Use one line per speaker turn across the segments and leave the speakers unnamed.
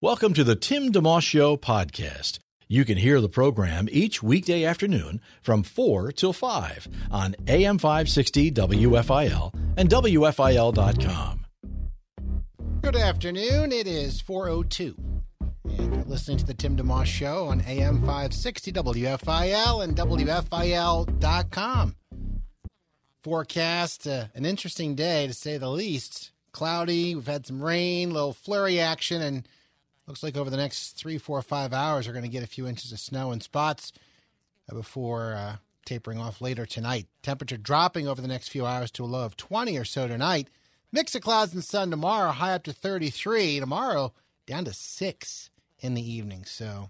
Welcome to the Tim DeMoss Show podcast. You can hear the program each weekday afternoon from 4 till 5 on AM 560 WFIL and WFIL.com.
Good afternoon. It is 402. And you're listening to the Tim DeMoss Show on AM 560 WFIL and WFIL.com. Forecast uh, an interesting day to say the least. Cloudy, we've had some rain, little flurry action, and looks like over the next three, four, five hours, we're going to get a few inches of snow in spots uh, before uh, tapering off later tonight. Temperature dropping over the next few hours to a low of 20 or so tonight. Mix of clouds and sun tomorrow, high up to 33. Tomorrow, down to 6 in the evening. So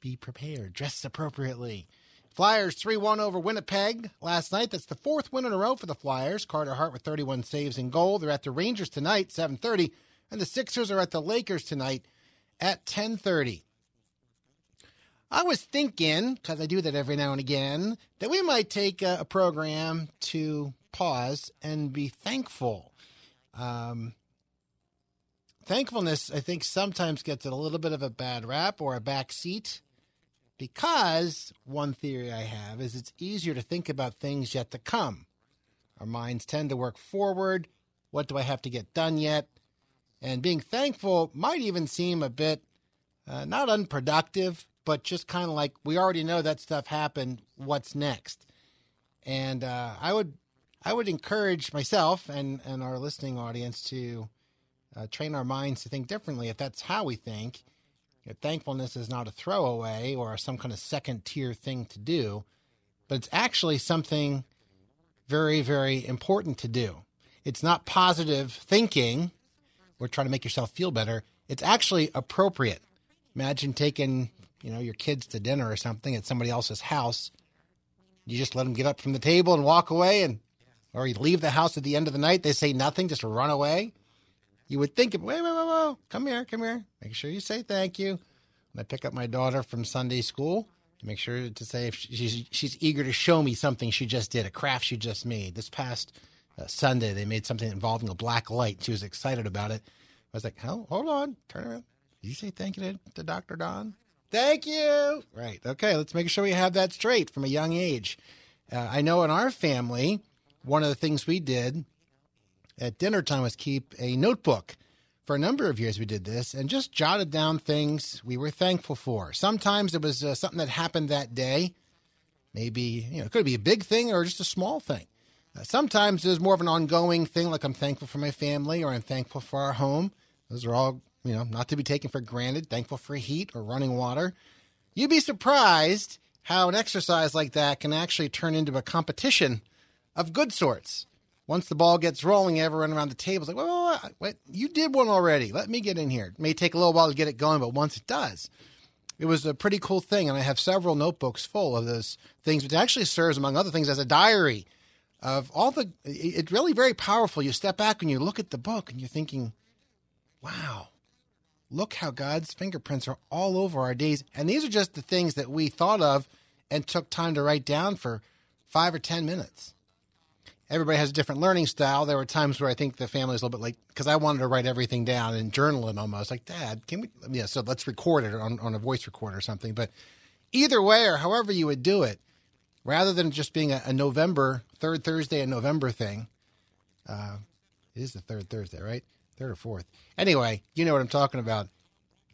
be prepared, dress appropriately. Flyers 3 1 over Winnipeg last night. That's the fourth win in a row for the Flyers. Carter Hart with 31 saves and goal. They're at the Rangers tonight, 7.30. And the Sixers are at the Lakers tonight at 10.30. I was thinking, because I do that every now and again, that we might take a, a program to pause and be thankful. Um, thankfulness, I think, sometimes gets a little bit of a bad rap or a back seat because one theory I have is it's easier to think about things yet to come. Our minds tend to work forward. What do I have to get done yet? And being thankful might even seem a bit uh, not unproductive, but just kind of like we already know that stuff happened. What's next? And uh, I would I would encourage myself and and our listening audience to uh, train our minds to think differently. If that's how we think, you thankfulness is not a throwaway or some kind of second tier thing to do, but it's actually something very very important to do. It's not positive thinking or trying to make yourself feel better. It's actually appropriate. Imagine taking you know your kids to dinner or something at somebody else's house. You just let them get up from the table and walk away, and or you leave the house at the end of the night. They say nothing, just run away. You would think, wait, wait, wait, wait, come here, come here. Make sure you say thank you. When I pick up my daughter from Sunday school, make sure to say if she's she's eager to show me something she just did, a craft she just made. This past uh, Sunday, they made something involving a black light. She was excited about it. I was like, oh, hold on, turn around. Did you say thank you to, to Dr. Don? Thank you. Right. Okay. Let's make sure we have that straight from a young age. Uh, I know in our family, one of the things we did at dinner time was keep a notebook. For a number of years, we did this and just jotted down things we were thankful for. Sometimes it was uh, something that happened that day. Maybe, you know, it could be a big thing or just a small thing. Uh, sometimes was more of an ongoing thing, like I'm thankful for my family or I'm thankful for our home. Those are all you know, not to be taken for granted, thankful for heat or running water. You'd be surprised how an exercise like that can actually turn into a competition of good sorts. Once the ball gets rolling, everyone around the table is like, wait, wait, you did one already. Let me get in here. It may take a little while to get it going, but once it does, it was a pretty cool thing. And I have several notebooks full of those things, which actually serves, among other things, as a diary of all the, it's really very powerful. You step back and you look at the book and you're thinking, wow, look how God's fingerprints are all over our days. And these are just the things that we thought of and took time to write down for five or 10 minutes. Everybody has a different learning style. There were times where I think the family was a little bit like, because I wanted to write everything down and journal it almost. Like, Dad, can we? Yeah, so let's record it on, on a voice recorder or something. But either way, or however you would do it, rather than just being a, a November, third Thursday in November thing, uh, it is the third Thursday, right? third or fourth. Anyway, you know what I'm talking about.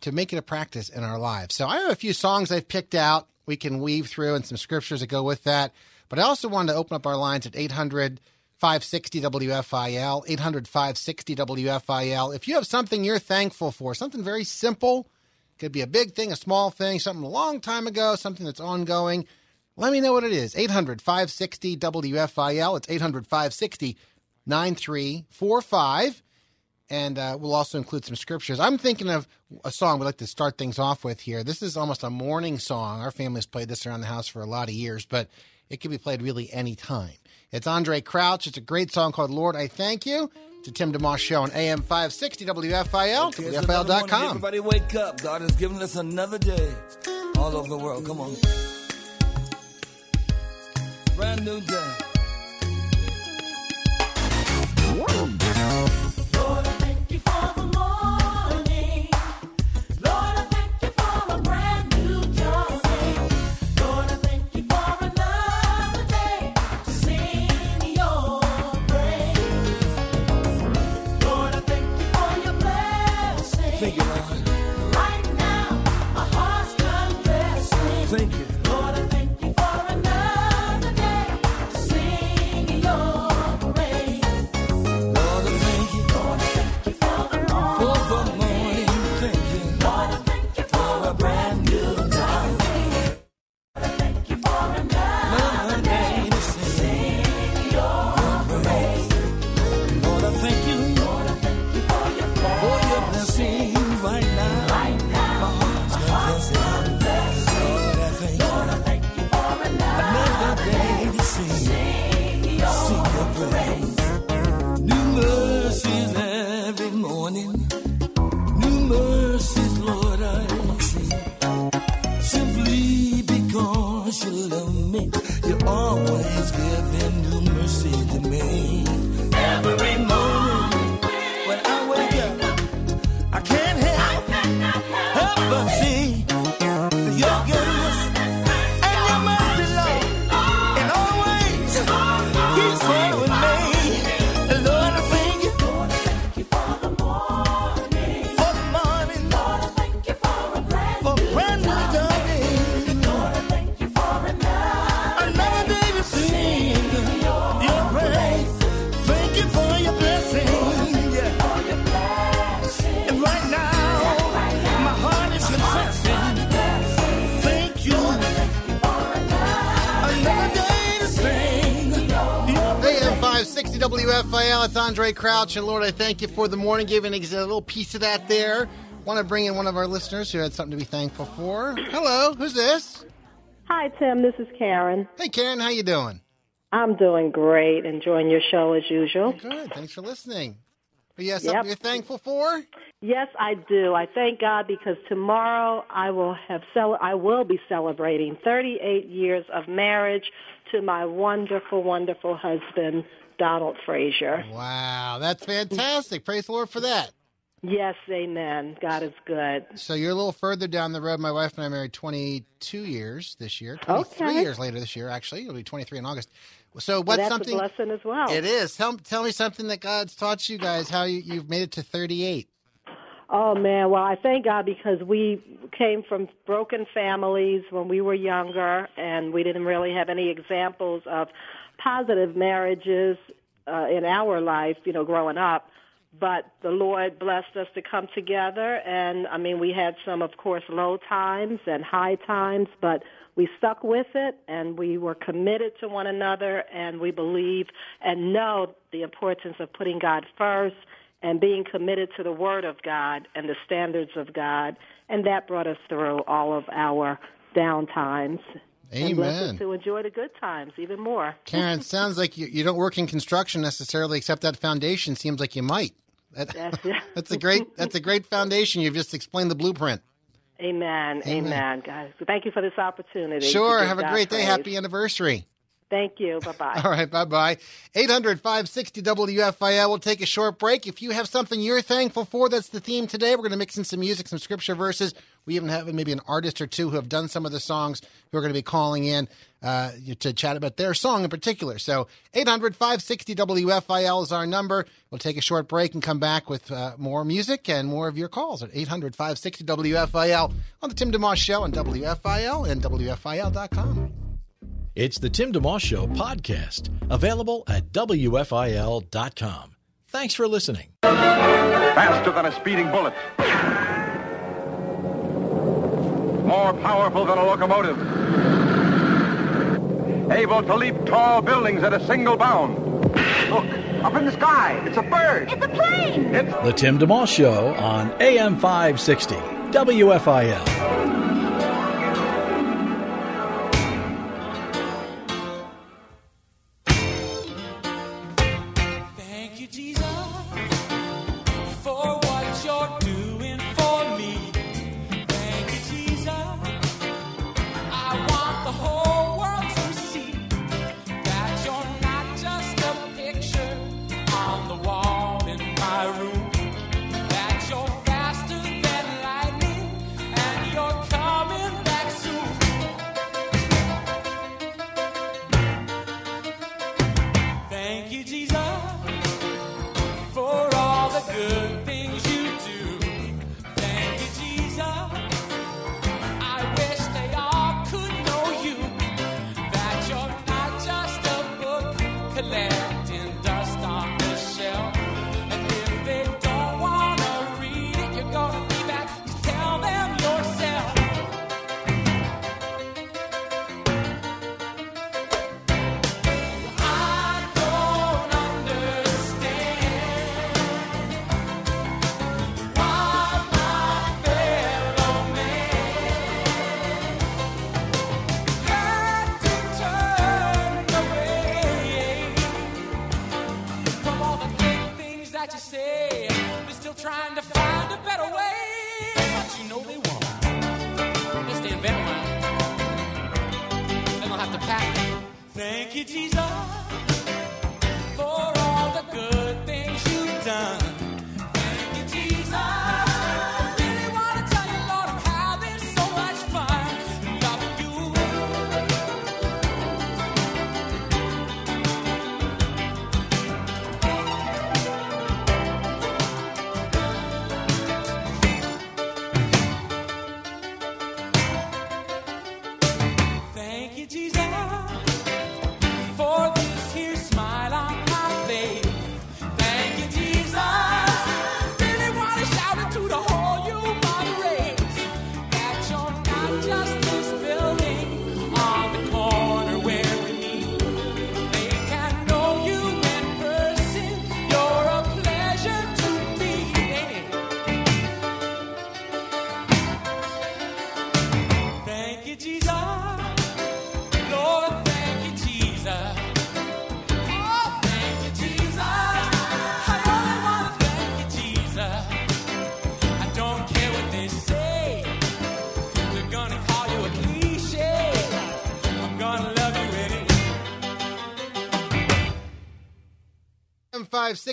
To make it a practice in our lives. So I have a few songs I've picked out we can weave through and some scriptures that go with that. But I also wanted to open up our lines at 800 560 WFIL, 800 560 WFIL. If you have something you're thankful for, something very simple, could be a big thing, a small thing, something a long time ago, something that's ongoing, let me know what it is. 800 560 WFIL. It's 800 560 9345. and uh, we'll also include some scriptures. I'm thinking of a song we'd like to start things off with here. This is almost a morning song. Our family's played this around the house for a lot of years, but it can be played really any time. It's Andraé Crouch. It's a great song called Lord, I Thank You. It's a Tim DeMoss show on AM 560 WFIL. WFIL.com.
Everybody wake up. God has given us another day. All over the world. Come on. Brand new
thank you for the morning. Lord, thank you for a brand new job. Lord, thank you for another day. Sing your praise. Lord, I thank you for your blessing. Right now, my heart's confessing.
thank you
60 WFIL. It's Andraé Crouch. And Lord, I thank you for the morning, giving a little piece of that there. Want to bring in one of our listeners who had something to be thankful for. Hello, who's this?
Hi, Tim. This is Karen.
Hey, Karen. How you doing?
I'm doing great. Enjoying your show as usual.
Good. Thanks for listening. But yes,
yep.
you're thankful for?
Yes, I do. I thank God because tomorrow I will have cel- I will be celebrating 38 years of marriage to my wonderful, wonderful husband, Donald Frazier.
Wow, that's fantastic. Praise the Lord for that.
Yes, amen. God is good.
So you're a little further down the road. My wife and I married 22 years this year. 23
Okay.
years later this year, actually. It'll be 23 in August. So
Well,
what's
that's
something?
a blessing as well.
It is. Tell, tell me something that God's taught you guys, how you, you've made it to 38.
Oh man, well I thank God because we came from broken families when we were younger and we didn't really have any examples of positive marriages uh, in our life, you know, growing up. But the Lord blessed us to come together and I mean we had some of course low times and high times, but we stuck with it and we were committed to one another and we believe and know the importance of putting God first and being committed to the Word of God and the standards of God. And that brought us through all of our down times.
Amen.
to enjoy the good times even more.
Karen, sounds like you, you don't work in construction necessarily, except that foundation seems like you might. That-
That's,
that's a great. That's a great foundation. You've just explained the blueprint.
Amen. Amen, guys. So thank you for this opportunity.
Sure. Have a
God
great day.
praise.
Happy anniversary.
Thank you. Bye bye.
All right, bye bye. 800 560 WFIL. We'll take a short break. If you have something you're thankful for, that's the theme today. We're going to mix in some music, some scripture verses. We even have maybe an artist or two who have done some of the songs who are going to be calling in uh, to chat about their song in particular. So 800 560 WFIL is our number. We'll take a short break and come back with uh, more music and more of your calls at 800 560 WFIL on the Tim DeMoss Show on WFIL and WFIL.com.
It's the Tim DeMoss Show podcast, available at WFIL.com. Thanks for listening.
Faster than a speeding bullet. More powerful than a locomotive. Able to leap tall buildings at a single bound. Look, Up in the sky. It's a bird.
It's a plane!
It's
The Tim DeMoss Show on AM 560, WFIL.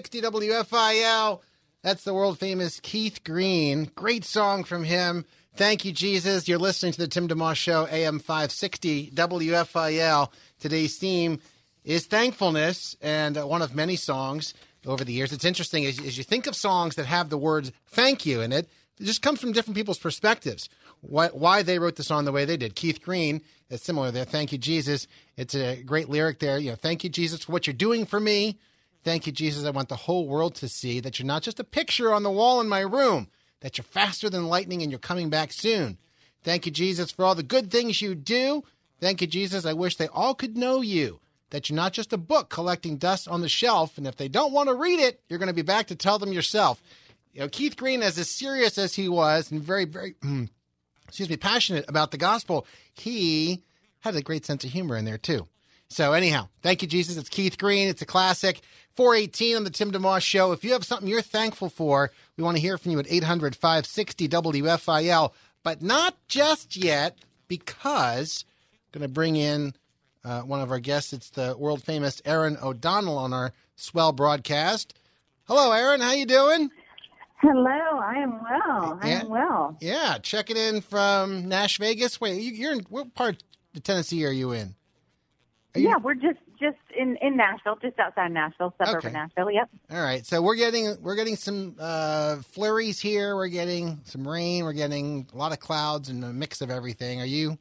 M560 WFIL. That's the world famous Keith Green. Great song from him. Thank you, Jesus. You're listening to the Tim DeMoss Show, AM 560 WFIL. Today's theme is thankfulness, and uh, one of many songs over the years. It's interesting as, as you think of songs that have the words thank you in it, it just comes from different people's perspectives. Why, why they wrote the song the way they did. Keith Green is similar there. Thank you, Jesus. It's a great lyric there. You know, thank you, Jesus, for what you're doing for me. Thank you, Jesus. I want the whole world to see that you're not just a picture on the wall in my room, that you're faster than lightning and you're coming back soon. Thank you, Jesus, for all the good things you do. Thank you, Jesus. I wish they all could know you, that you're not just a book collecting dust on the shelf. And if they don't want to read it, you're going to be back to tell them yourself. You know, Keith Green, as serious as he was and very, very, excuse me, passionate about the gospel, he had a great sense of humor in there too. So anyhow, thank you, Jesus. It's Keith Green. It's a classic. 418 on the Tim DeMoss Show. If you have something you're thankful for, we want to hear from you at 800 560 WFIL. But not just yet, because I'm going to bring in uh, one of our guests. It's the world famous Erin O'Donnell on our swell broadcast. Hello, Erin. How you doing?
Hello, I am well. I am well.
Yeah, checking in from Nash Vegas. Wait, you, you're in what part of Tennessee are you in? Are you-
Yeah, we're just just in in Nashville, just outside Nashville, suburb
Okay.
of Nashville. Yep.
All right, so we're getting we're getting some uh, flurries here. We're getting some rain. We're getting a lot of clouds and a mix of everything. Are you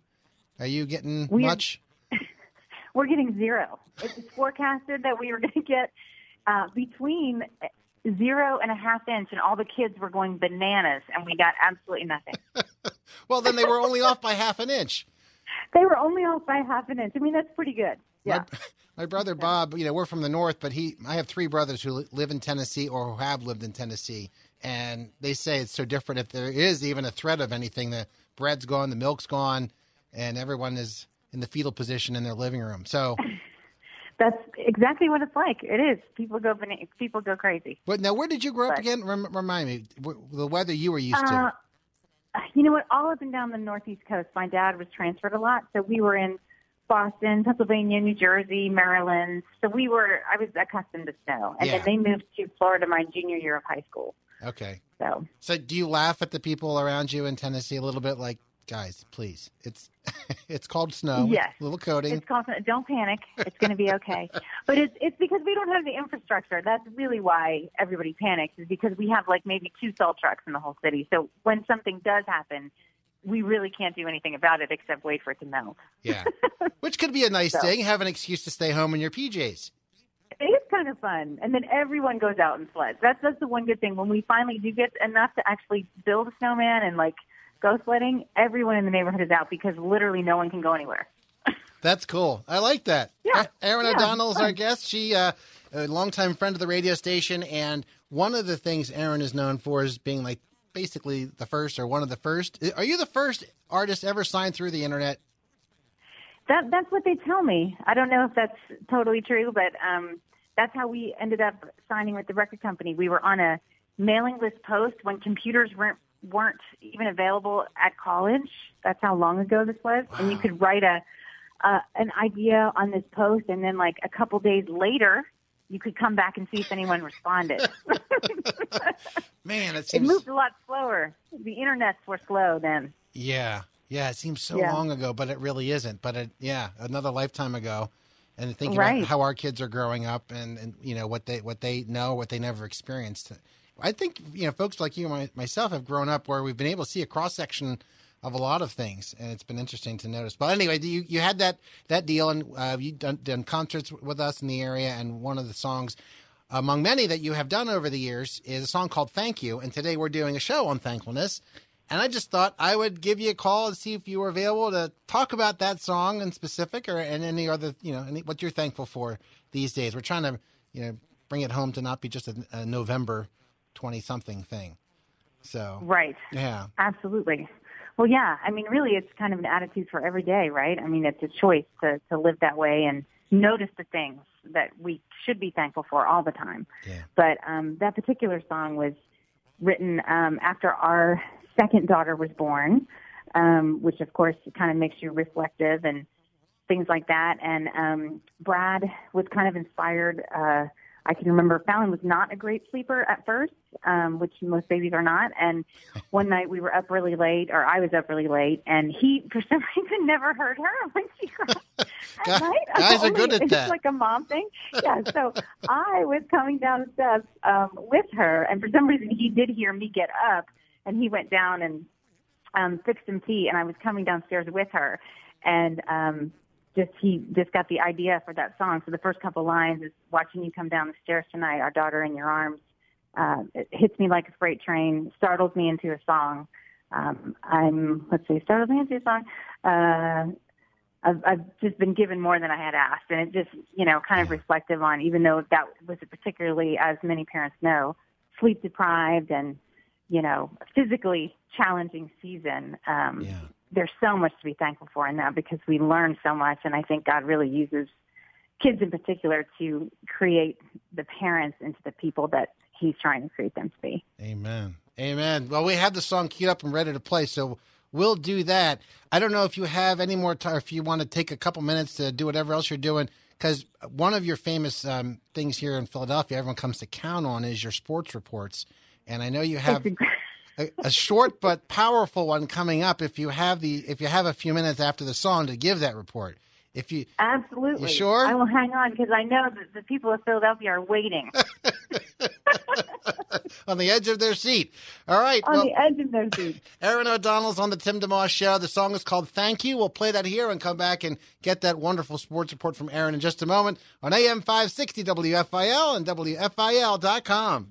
are you getting
We are-
much?
We're getting zero. It's forecasted that we were going to get uh, between zero and a half inch, and all the kids were going bananas, and we got absolutely nothing.
Well, then they were only off by half an inch.
They were only off by half an inch. I mean, that's pretty good. Yeah.
My, my brother Bob, you know, we're from the north, but he, I have three brothers who live in Tennessee or who have lived in Tennessee, and they say it's so different. If there is even a threat of anything, the bread's gone, the milk's gone, and everyone is in the fetal position in their living room. So,
That's exactly what it's like. It is. People go people go crazy.
but now, where did you grow up again? Remind me the weather you were used
Uh,
to.
you know what? All up and down the Northeast coast, my dad was transferred a lot, so we were in Boston, Pennsylvania, New Jersey, Maryland. So we were. I was accustomed to snow, and
Yeah.
then they moved to Florida my junior year of high school.
Okay.
So
So, do you laugh at the people around you in Tennessee a little bit? Like, guys, please, it's it's called snow.
Yes.
a little coating.
It's constant. Don't panic. It's going to be okay. but it's it's because we don't have the infrastructure. That's really why everybody panics. Is because we have like maybe two salt trucks in the whole city. So when something does happen, we really can't do anything about it except wait for it to melt.
Yeah. Which could be a nice
So-
thing. Have an excuse to stay home in your PJs.
It is kind of fun, and then everyone goes out and sleds. That's that's the one good thing. When we finally do get enough to actually build a snowman and like go sledding, everyone in the neighborhood is out because literally no one can go anywhere.
That's cool. I like that.
Yeah.
Erin
Yeah,
O'Donnell is our guest. She, uh, a longtime friend of the radio station, and one of the things Erin is known for is being like basically the first or one of the first. Are you the first artist ever signed through the internet?
That that's what they tell me. I don't know if that's totally true, but um, that's how we ended up signing with the record company. We were on a mailing list post when computers weren't weren't even available at college. That's how long ago this was, and you could write a uh, an idea on this post, and then like a couple days later, you could come back and see if anyone responded.
Man, it seems...
it moved a lot slower. The internets were slow then.
Yeah, yeah, it seems so
Yeah.
long ago, but it really isn't. But it, yeah, another lifetime ago. And thinking
Right.
about how our kids are growing up, and, and you know what they what they know, what they never experienced. I think you know folks like you and my, myself have grown up where we've been able to see a cross section of a lot of things, and it's been interesting to notice. But anyway, you you had that that deal, and uh, you done, done concerts with us in the area, and one of the songs among many that you have done over the years is a song called "Thank You," and today we're doing a show on thankfulness. And I just thought I would give you a call and see if you were available to talk about that song in specific, or and any other, you know, any, what you're thankful for these days. We're trying to, you know, bring it home to not be just a, a November twenty something thing. So
Right.
yeah,
Absolutely. Well, yeah. I mean, really, it's kind of an attitude for every day, right? I mean, it's a choice to to live that way and notice the things that we should be thankful for all the time.
Yeah.
But um, that particular song was written um, after our second daughter was born, um, which of course kind of makes you reflective and things like that. And um, Brad was kind of inspired. Uh, I can remember Fallon was not a great sleeper at first, um, which most babies are not. And one night we were up really late, or I was up really late, and he, for some reason, never heard her when she cried
Guys-
night.
guys are good at
it's
that.
like a mom thing. Yeah. So I was coming down the steps um, with her, and for some reason he did hear me get up, and he went down and um, fixed some tea, and I was coming downstairs with her, and um, just he just got the idea for that song. So the first couple lines is watching you come down the stairs tonight, our daughter in your arms. Uh, it hits me like a freight train, startles me into a song. Um, I'm let's see, startles me into a song. Uh, I've, I've just been given more than I had asked, and it just you know kind of reflective on even though that was a particularly, as many parents know, sleep deprived and you know physically challenging season. Um,
yeah.
There's so much to be thankful for in that because we learn so much and I think God really uses kids in particular to create the parents into the people that he's trying to create them to be.
Amen. Amen. Well, we have the song queued up and ready to play, so we'll do that. I don't know if you have any more time, if you want to take a couple minutes to do whatever else you're doing, because one of your famous um, things here in Philadelphia, everyone comes to count on, is your sports reports. And I know you have a, a short but powerful one coming up. If you have the, if you have a few minutes after the song to give that report, if you
Absolutely.
You sure?
I will hang on because I know that the people of Philadelphia are waiting
on the edge of their seat. All right.
on
well,
the edge of their seat.
Erin O'Donnell's on the Tim DeMoss Show. The song is called Thank You. We'll play that here and come back and get that wonderful sports report from Erin in just a moment on AM 560 WFIL and WFIL.com.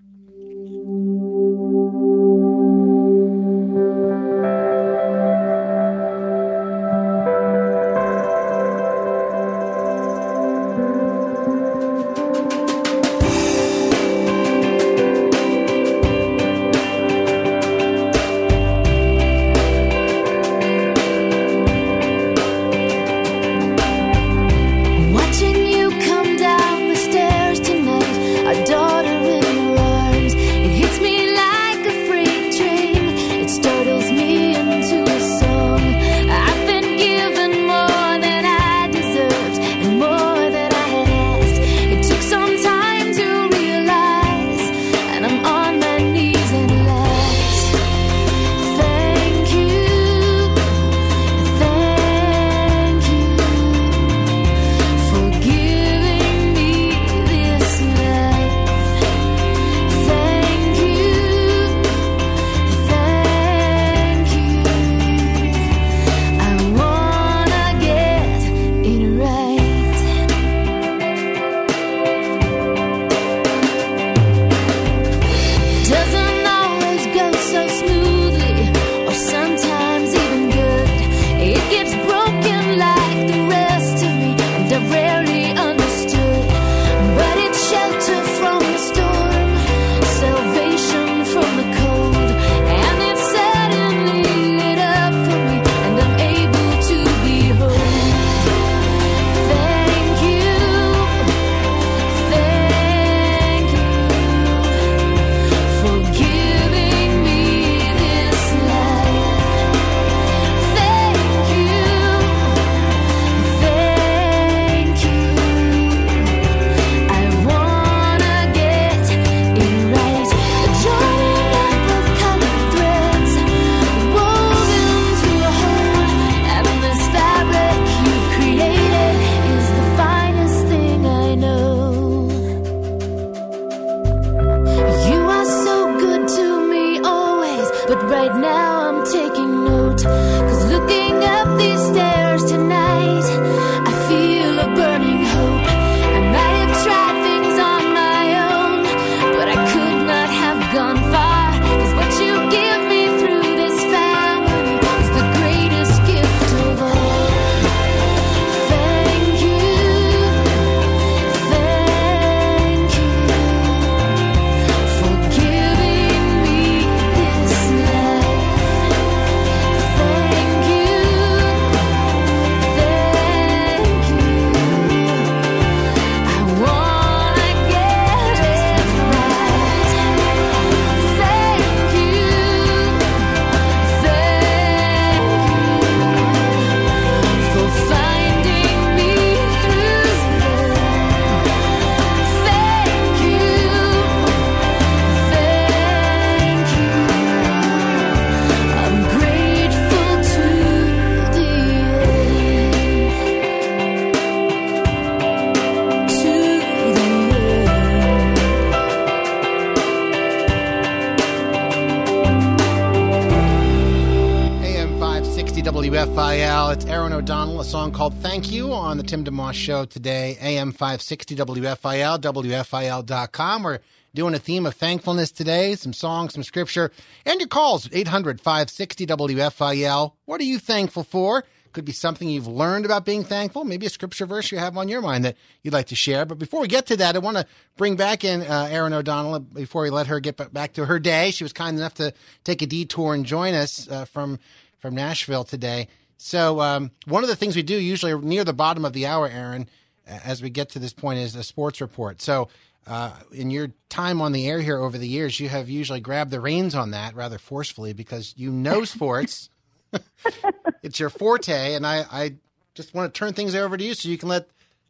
DeMoss Show today, AM 560 WFIL, WFIL.com. We're doing a theme of thankfulness today, some songs, some scripture, and your calls 800 560 WFIL. What are you thankful for? Could be something you've learned about being thankful, maybe a scripture verse you have on your mind that you'd like to share. But before we get to that, I want to bring back in uh, Erin O'Donnell before we let her get back to her day. She was kind enough to take a detour and join us uh, from from Nashville today. So um, one of the things we do usually near the bottom of the hour, Erin, uh, as we get to this point, is a sports report. So uh, in your time on the air here over the years, you have usually grabbed the reins on that rather forcefully because you know sports. it's your forte, and I, I just want to turn things over to you so you can let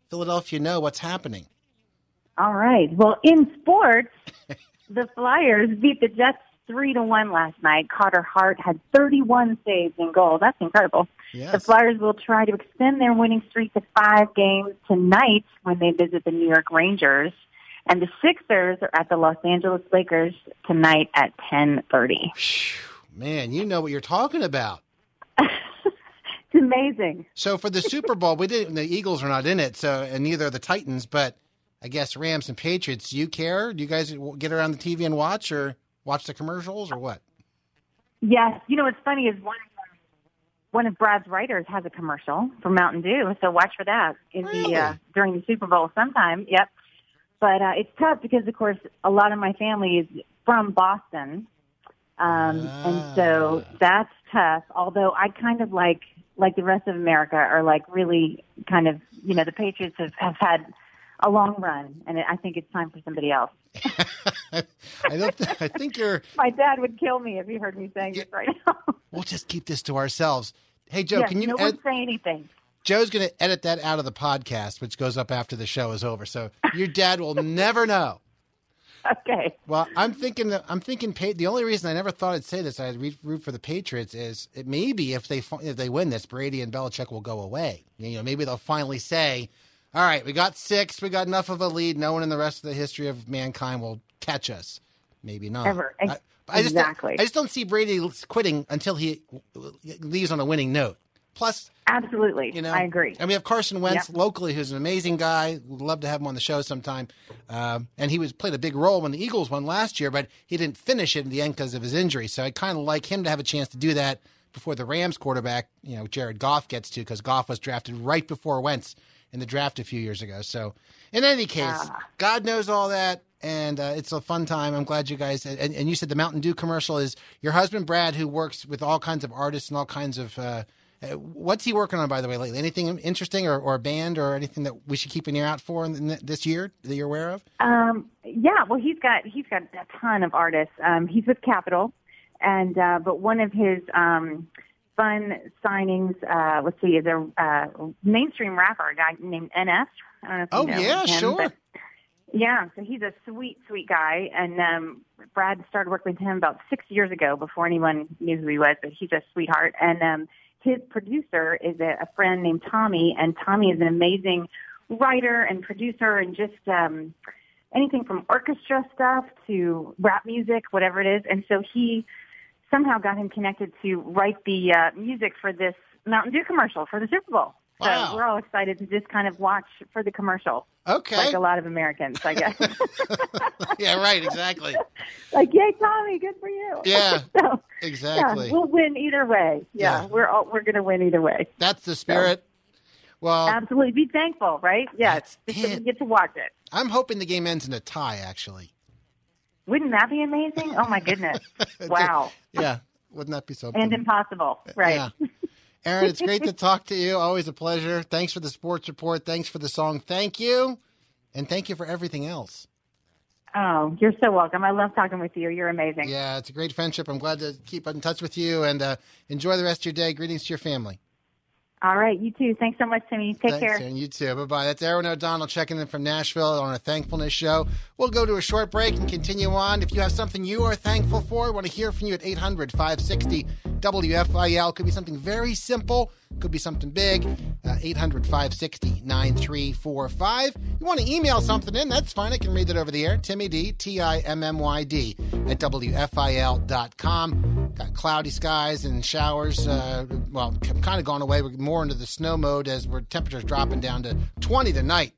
Philadelphia know what's happening.
All right. Well, in sports, the Flyers beat the Jets three to one last night. Carter Hart had 31 saves in goal. That's incredible.
Yes.
The Flyers will try to extend their winning streak to five games tonight when they visit the New York Rangers. And the Sixers are at the Los Angeles Lakers tonight at 10:30.
Man, you know what you're talking about.
It's amazing.
So for the Super Bowl, we didn't. The Eagles are not in it, so and neither are the Titans. But I guess Rams and Patriots. Do you care? Do you guys get around the TV and watch, or watch the commercials, or what?
Yes, you know what's funny is one one of Brad's writers has a commercial for Mountain Dew, so watch for that in the uh, during the Super Bowl sometime. Yep, but uh, it's tough because of course a lot of my family is from Boston, um, and so that's tough. Although I kind of like like the rest of America are like really kind of you know the Patriots have, have had a long run, and I think it's time for somebody else.
I don't. I think you're.
My dad would kill me if he heard me saying this right now.
We'll just keep this to ourselves. Hey Joe, can you?
no
ed-
one say anything?
Joe's going to edit that out of the podcast, which goes up after the show is over. So your dad will never know.
Okay.
Well, I'm thinking that I'm thinking. The only reason I never thought I'd say this, I'd root for the Patriots, is it maybe if they if they win this, Brady and Belichick will go away. You know, maybe they'll finally say, "All right, we got six, we got enough of a lead. No one in the rest of the history of mankind will catch us." Maybe not.
Ever.
I, I just
Exactly.
I just don't see Brady quitting until he leaves on a winning note. Plus,
Absolutely.
you know,
I agree.
And we have Carson Wentz
Yep.
locally, who's an amazing guy. Would love to have him on the show sometime. Um, and he was played a big role when the Eagles won last year, but he didn't finish it in the end because of his injury. So I kind of like him to have a chance to do that before the Rams quarterback, you know, Jared Goff gets to, because Goff was drafted right before Wentz in the draft a few years ago. So in any case,
Ah.
God knows all that. And uh, it's a fun time. I'm glad you guys. And, and you said the Mountain Dew commercial is your husband Brad, who works with all kinds of artists and all kinds of. Uh, uh, what's he working on, by the way, lately? Anything interesting, or, or a band, or anything that we should keep an ear out for in the, this year that you're aware of?
Um, yeah, well, he's got he's got a ton of artists. Um, he's with Capitol, and uh, but one of his um, fun signings, uh, let's see, is a uh, mainstream rapper, a guy named NF. I don't know if you
Oh
know
yeah,
him,
sure.
but- yeah, so he's a sweet, sweet guy, and um, Brad started working with him about six years ago before anyone knew who he was. But he's a sweetheart, and um, his producer is a, a friend named Tommy, and Tommy is an amazing writer and producer, and just um, anything from orchestra stuff to rap music, whatever it is. And so he somehow got him connected to write the uh, music for this Mountain Dew commercial for the Super Bowl.
Wow.
So we're all excited to just kind of watch for the commercial.
Okay.
Like a lot of Americans, I guess.
yeah, right, exactly.
like, yay, Tommy, good for you.
Yeah,
so,
exactly.
Yeah, we'll win either way. Yeah,
Yeah.
we're all, we're going to win either way.
That's the spirit. Well,
Absolutely, be thankful, right? Yes, just that we get to watch it.
I'm hoping the game ends in a tie, actually.
Wouldn't that be amazing? Oh my goodness! wow,
Yeah, wouldn't that be something?
and impossible, right?
Yeah. Erin, it's great to talk to you. Always a pleasure. Thanks for the sports report. Thanks for the song. Thank you. And thank you for everything else.
Oh, you're so welcome. I love talking with you. You're amazing.
Yeah, it's a great friendship. I'm glad to keep in touch with you and uh, enjoy the rest of your day. Greetings to your family.
All right, you too. Thanks so much, Timmy. Take
Thanks,
care.
Erin. You too. Bye bye. That's Erin O'Donnell checking in from Nashville on a thankfulness show. We'll go to a short break and continue on. If you have something you are thankful for, I want to hear from you at 800 560 WFIL could be something very simple, could be something big. Uh, 800 560 9345. You want to email something in, that's fine. I can read that over the air. Timmy D, T I M M Y D, at WFIL.com. Got cloudy skies and showers. Uh, well, kind of gone away. We're more into the snow mode as we're temperatures dropping down to 20 tonight.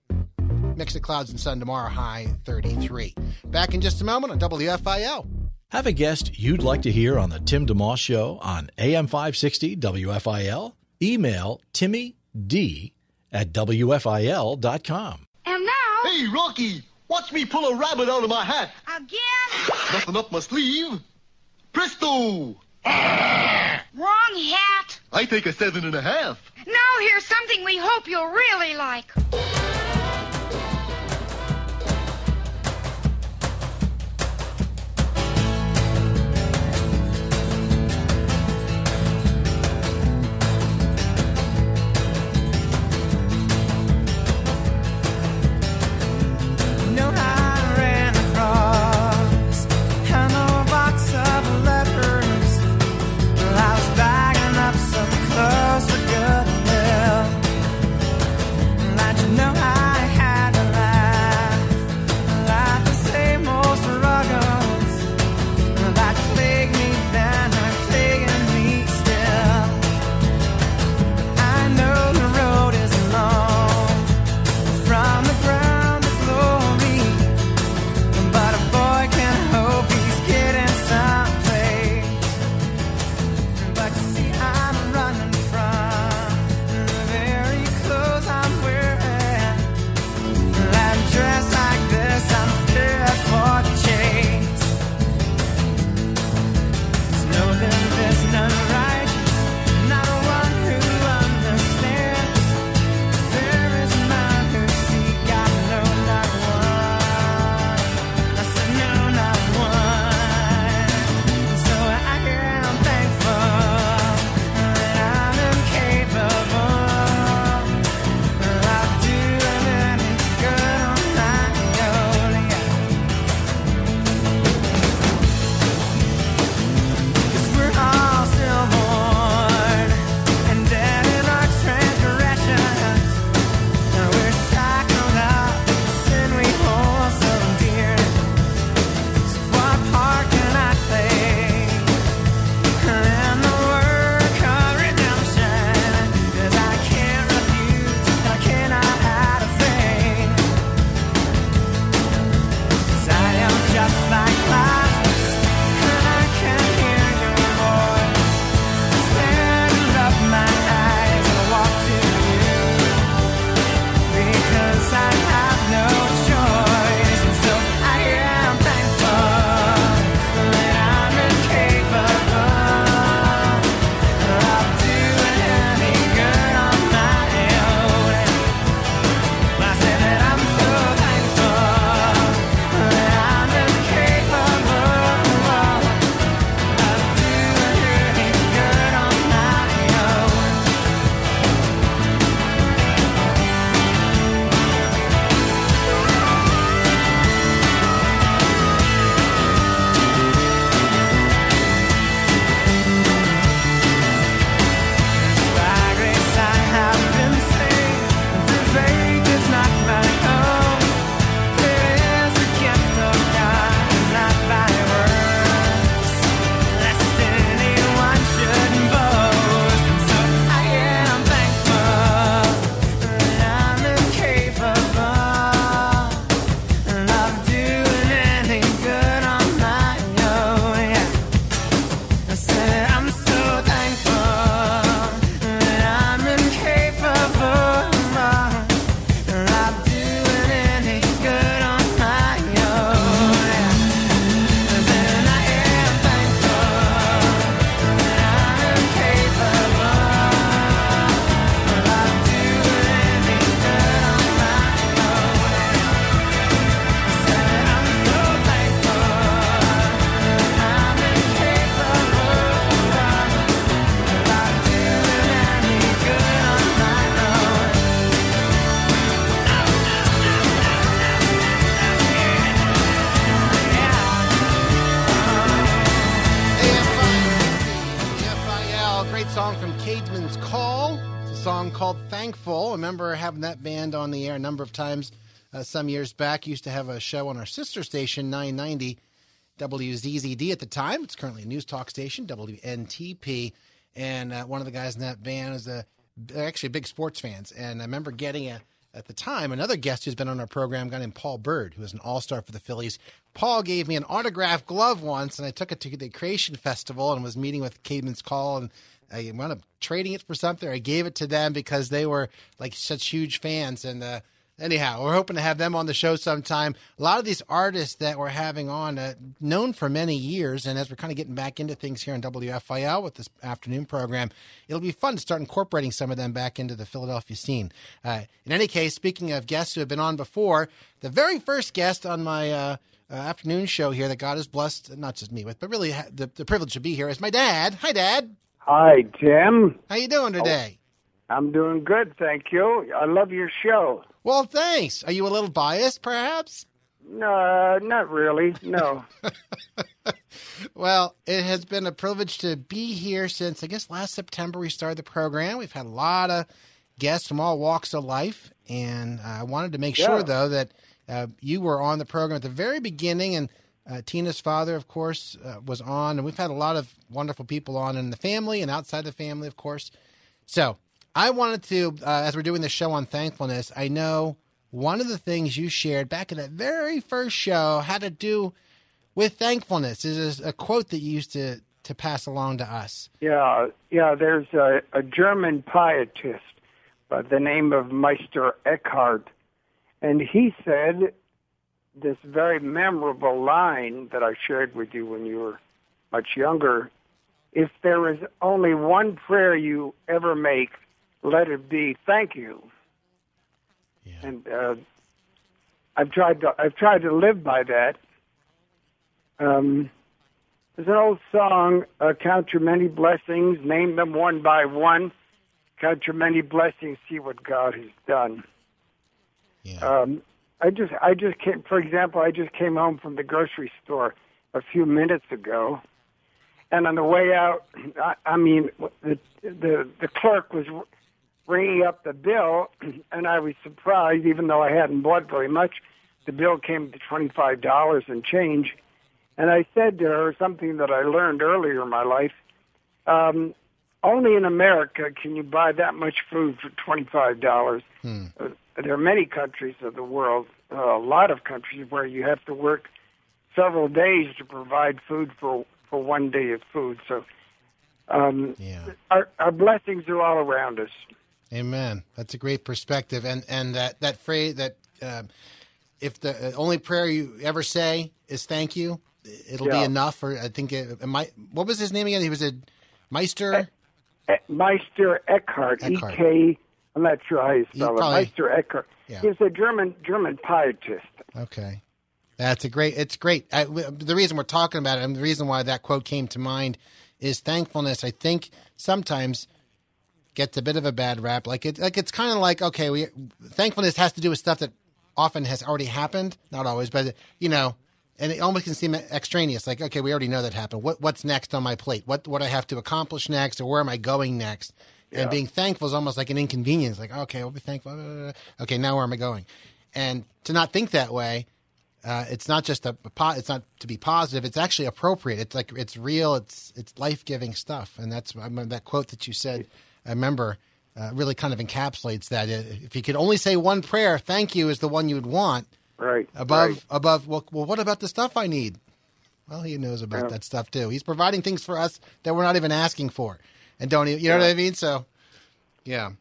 Mix of clouds and sun tomorrow, high 33. Back in just a moment on WFIL.
Have a guest you'd like to hear on the Tim DeMoss Show on AM 560 WFIL? Email Timmy D at WFIL.com.
And now.
Hey, Rocky, watch me pull a rabbit out of my hat.
Again?
Nothing up my sleeve. Presto!
Wrong hat.
I take a seven and a half.
Now here's something we hope you'll really like.
Number of times uh, some years back. Used to have a show on our sister station, 990 WZZD at the time. It's currently a news talk station, WNTP. And uh, one of the guys in that band is a, actually big sports fans. And I remember getting a, at the time, another guest who's been on our program, guy named Paul Byrd, who was an all star for the Phillies. Paul gave me an autographed glove once, and I took it to the Creation Festival and was meeting with Caedmon's Call. And I wound up trading it for something. I gave it to them because they were like such huge fans. And uh, anyhow, we're hoping to have them on the show sometime. A lot of these artists that we're having on, uh, known for many years, and as we're kind of getting back into things here on WFIL with this afternoon program, it'll be fun to start incorporating some of them back into the Philadelphia scene. Uh, in any case, speaking of guests who have been on before, the very first guest on my uh, uh, afternoon show here that God has blessed, not just me with, but really the, the privilege to be here is my dad. Hi, Dad.
Hi, Tim.
How you doing today?
I'm doing good, thank you. I love your show.
Well, thanks. Are you a little biased, perhaps?
No, not really. No.
Well, it has been a privilege to be here since I guess last September we started the program. We've had a lot of guests from all walks of life, and I wanted to make sure though that uh, you were on the program at the very beginning, and uh, Tina's father, of course, uh, was on, and we've had a lot of wonderful people on in the family and outside the family, of course. So I wanted to, uh, as we're doing the show on thankfulness, I know one of the things you shared back in that very first show had to do with thankfulness. Is a quote that you used to to pass along to us.
yeah, yeah. There's a, a German pietist by the name of Meister Eckhart, and he said this very memorable line that I shared with you when you were much younger. If there is only one prayer you ever make, let it be thank you. And uh, I've tried to I've tried to live by that. Um, there's an old song, uh, "Count your many blessings, name them one by one. Count your many blessings, see what God has done." Um, I just I just came. For example, I just came home from the grocery store a few minutes ago, and on the way out, I, I mean, the the the clerk was ringing up the bill, and I was surprised, even though I hadn't bought very much. The bill came to twenty five dollars and change, and I said to her something that I learned earlier in my life. Um, only in America can you buy that much food for twenty five dollars. Uh, there are many countries of the world, uh, a lot of countries where you have to work several days to provide food for for one day of food. So, um, our our blessings are all around us.
Amen. That's a great perspective, and and that that phrase that um, if the uh, only prayer you ever say is thank you, it'll be enough. Or I think it, it might. What was his name again? He was a Meister.
Meister Eckhart, E
Eckhart.
K. I'm not sure how you
You
spell it.
probably-
Meister Eckhart.
Yeah.
He's a German German pietist.
Okay. That's a great. It's great. I, the reason we're talking about it, and the reason why that quote came to mind, is thankfulness. I think sometimes gets a bit of a bad rap. Like it, like it's kind of like okay, we thankfulness has to do with stuff that often has already happened. Not always, but you know, and it almost can seem extraneous. Like okay, we already know that happened. What what's next on my plate? What what I have to accomplish next, or where am I going next? And being thankful is almost like an inconvenience. Like okay, I'll be thankful. Okay, now where am I going? And to not think that way uh, it's not just a, a po- it's not to be positive. It's actually appropriate. It's like it's real. It's it's life giving stuff. And that's that quote that you said. I remember uh, really kind of encapsulates that. If you could only say one prayer, thank you is the one you would want.
Right.
Above
right.
above. Well, well, what about the stuff I need? Well, he knows about
Yeah.
that stuff too. He's providing things for us that we're not even asking for, and don't even. You know what I mean? So, yeah.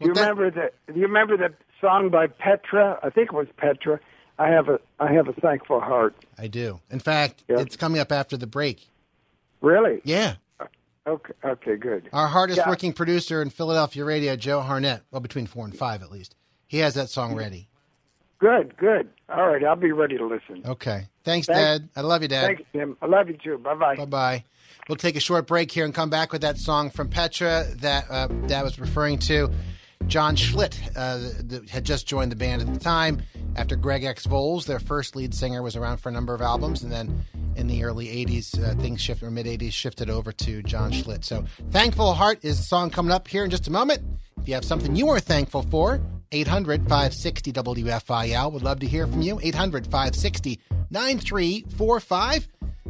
Do you remember the? Do you remember the song by Petra? I think it was Petra. I have a I have a thankful heart.
I do. In fact, it's coming up after the break.
Really?
Yeah.
Uh, okay. Okay. Good.
Our hardest
Yeah.
working producer in Philadelphia radio, Joe Harnett, well, between four and five at least, he has that song ready.
Good. Good. All right. I'll be ready to listen.
Okay. Thanks,
Thanks.
Dad. I love you, Dad.
Thanks, Tim. I love you too. Bye bye.
Bye bye. We'll take a short break here and come back with that song from Petra that uh, Dad was referring to. John Schlitt uh, had just joined the band at the time. After Greg X. Volz, their first lead singer, was around for a number of albums, and then in the early 80s. Uh, things shifted, or mid 80s, shifted over to John Schlitt. So, Thankful Heart is the song coming up here in just a moment. If you have something you are thankful for, 800 560 WFIL. Would love to hear from you. 800 560 9345.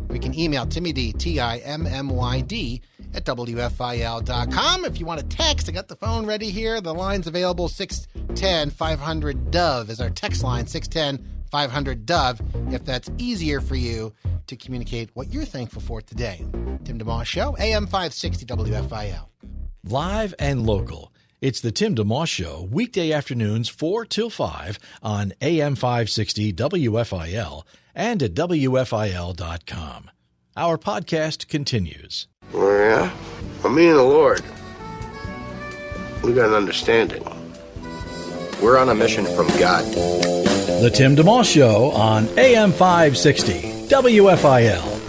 We can email Timmy D, T I M M Y D, at WFIL.com. If you want to text, I got the phone ready here. The line's available 610 500 Dove is our text line 610 500 Dove if that's easier for you to communicate what you're thankful for today. Tim DeMoss Show, AM 560 WFIL.
Live and local. It's the Tim DeMoss Show, weekday afternoons 4 till 5 on AM 560 WFIL and at WFIL.com. Our podcast continues.
Yeah? Well, me and the Lord, we got an understanding. We're on a mission from God.
The Tim DeMoss Show on AM 560 WFIL.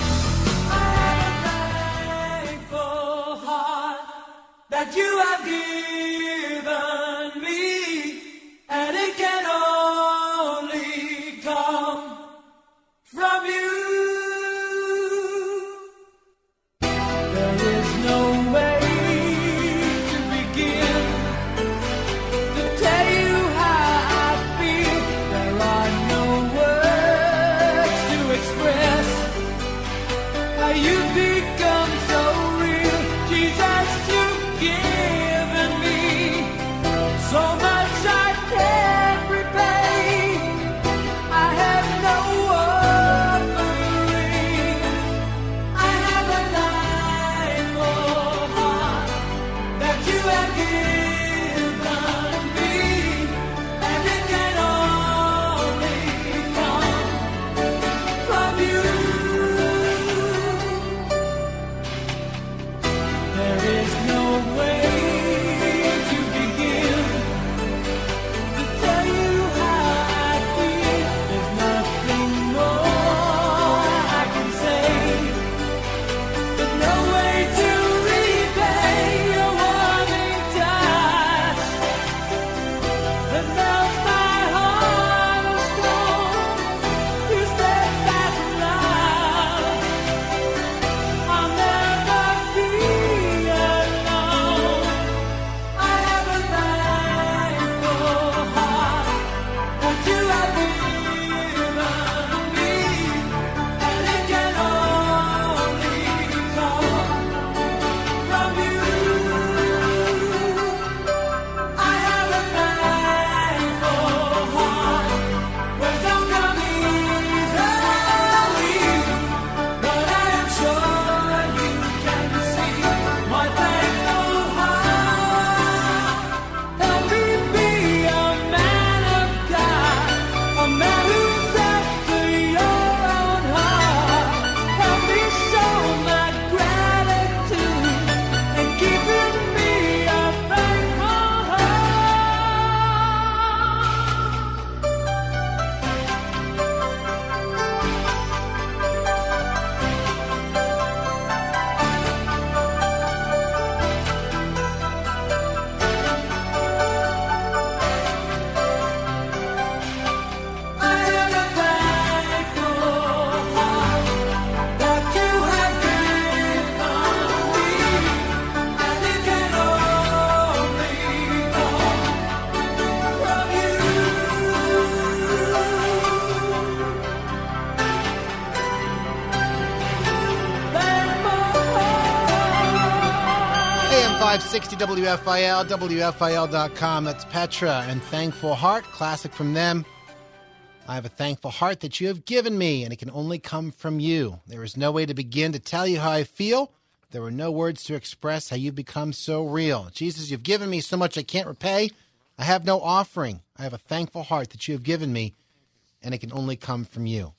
960 WFIL, WFIL.com. That's Petra and Thankful Heart, classic from them. I have a thankful heart that you have given me, and it can only come from you. There is no way to begin to tell you how I feel. There are no words to express how you've become so real. Jesus, you've given me so much I can't repay. I have no offering. I have a thankful heart that you have given me, and it can only come from you.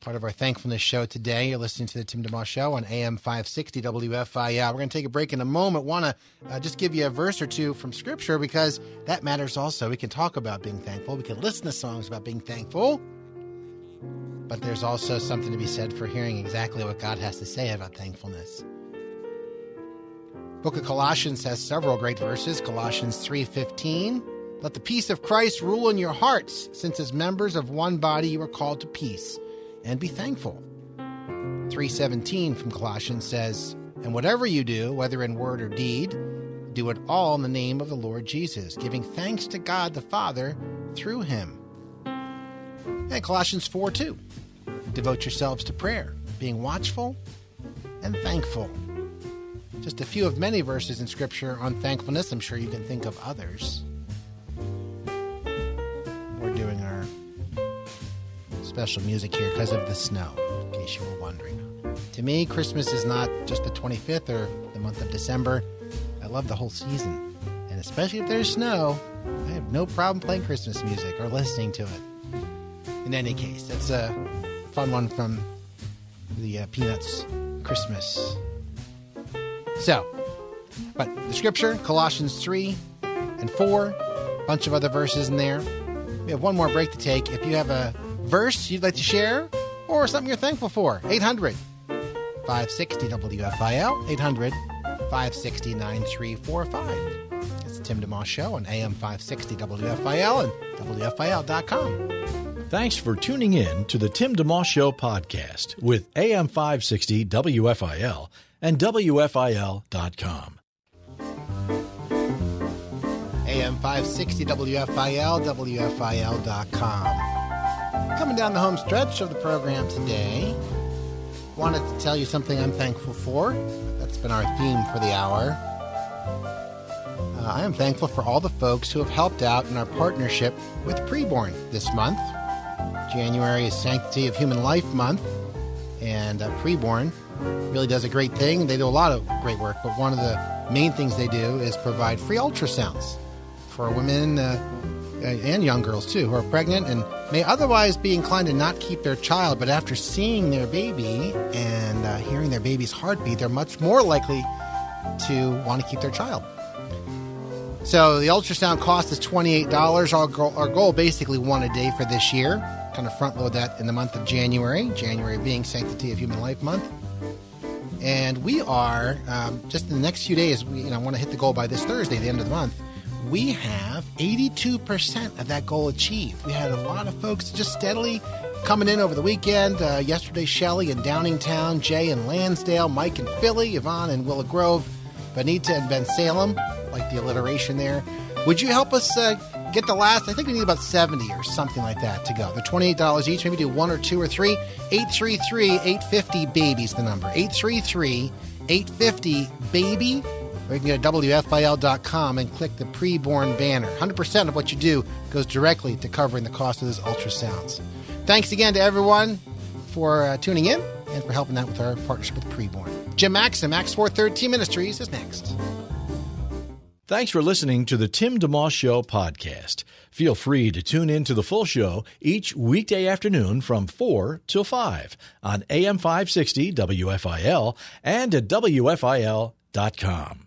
Part of our thankfulness show today. You're listening to the Tim DeMoss Show on AM 560 WFIL. We're going to take a break in a moment. Want to uh, just give you a verse or two from Scripture because that matters also. We can talk about being thankful. We can listen to songs about being thankful. But there's also something to be said for hearing exactly what God has to say about thankfulness. Book of Colossians has several great verses. Colossians 3:15, "Let the peace of Christ rule in your hearts, since as members of one body you are called to peace, and be thankful." 3:17 from Colossians says, "And whatever you do, whether in word or deed, do it all in the name of the Lord Jesus, giving thanks to God the Father through him." And Colossians 4:2, "Devote yourselves to prayer, being watchful and thankful." Just a few of many verses in scripture on thankfulness. I'm sure you can think of others. Special music here because of the snow, in case you were wondering. To me, Christmas is not just the 25th or the month of December. I love the whole season. And especially if there's snow, I have no problem playing Christmas music or listening to it. In any case, it's a fun one from the uh, Peanuts Christmas. So, but the scripture, Colossians 3 and 4, a bunch of other verses in there. We have one more break to take. If you have a verse you'd like to share or something you're thankful for, 800 560 WFIL, 800 560 9345. It's the Tim DeMoss Show on AM 560 WFIL and WFIL.com.
Thanks for tuning in to the Tim DeMoss Show podcast with AM 560 WFIL and WFIL.com.
AM 560 WFIL, WFIL.com. Coming down the home stretch of the program today, wanted to tell you something I'm thankful for. That's been our theme for the hour. Uh, I am thankful for all the folks who have helped out in our partnership with Preborn this month. January is Sanctity of Human Life Month, and uh, Preborn really does a great thing. They do a lot of great work, but one of the main things they do is provide free ultrasounds for women uh, and young girls too who are pregnant and may otherwise be inclined to not keep their child, but after seeing their baby and uh, hearing their baby's heartbeat, they're much more likely to want to keep their child. So the ultrasound cost is $28. Our goal, our goal basically one a day for this year. Kind of front load that in the month of January, January being Sanctity of Human Life Month. And we are, um, just in the next few days, we you know, want to hit the goal by this Thursday, the end of the month. We have 82% of that goal achieved. We had a lot of folks just steadily coming in over the weekend. Uh, yesterday, Shelley in Downingtown, Jay in Lansdale, Mike in Philly, Yvonne in Willow Grove, Benita in Bensalem, like the alliteration there. Would you help us uh, get the last? I think we need about 70 or something like that to go. They're $28 each. Maybe do one or two or three. 833 850 baby's the number. 833 850 baby. Or you can go to WFIL.com and click the preborn banner. 100% of what you do goes directly to covering the cost of those ultrasounds. Thanks again to everyone for uh, tuning in and for helping out with our partnership with Preborn. Jim Max and Max 413 Ministries is next.
Thanks for listening to the Tim DeMoss Show podcast. Feel free to tune in to the full show each weekday afternoon from 4 till 5 on AM 560 WFIL and at WFIL.com.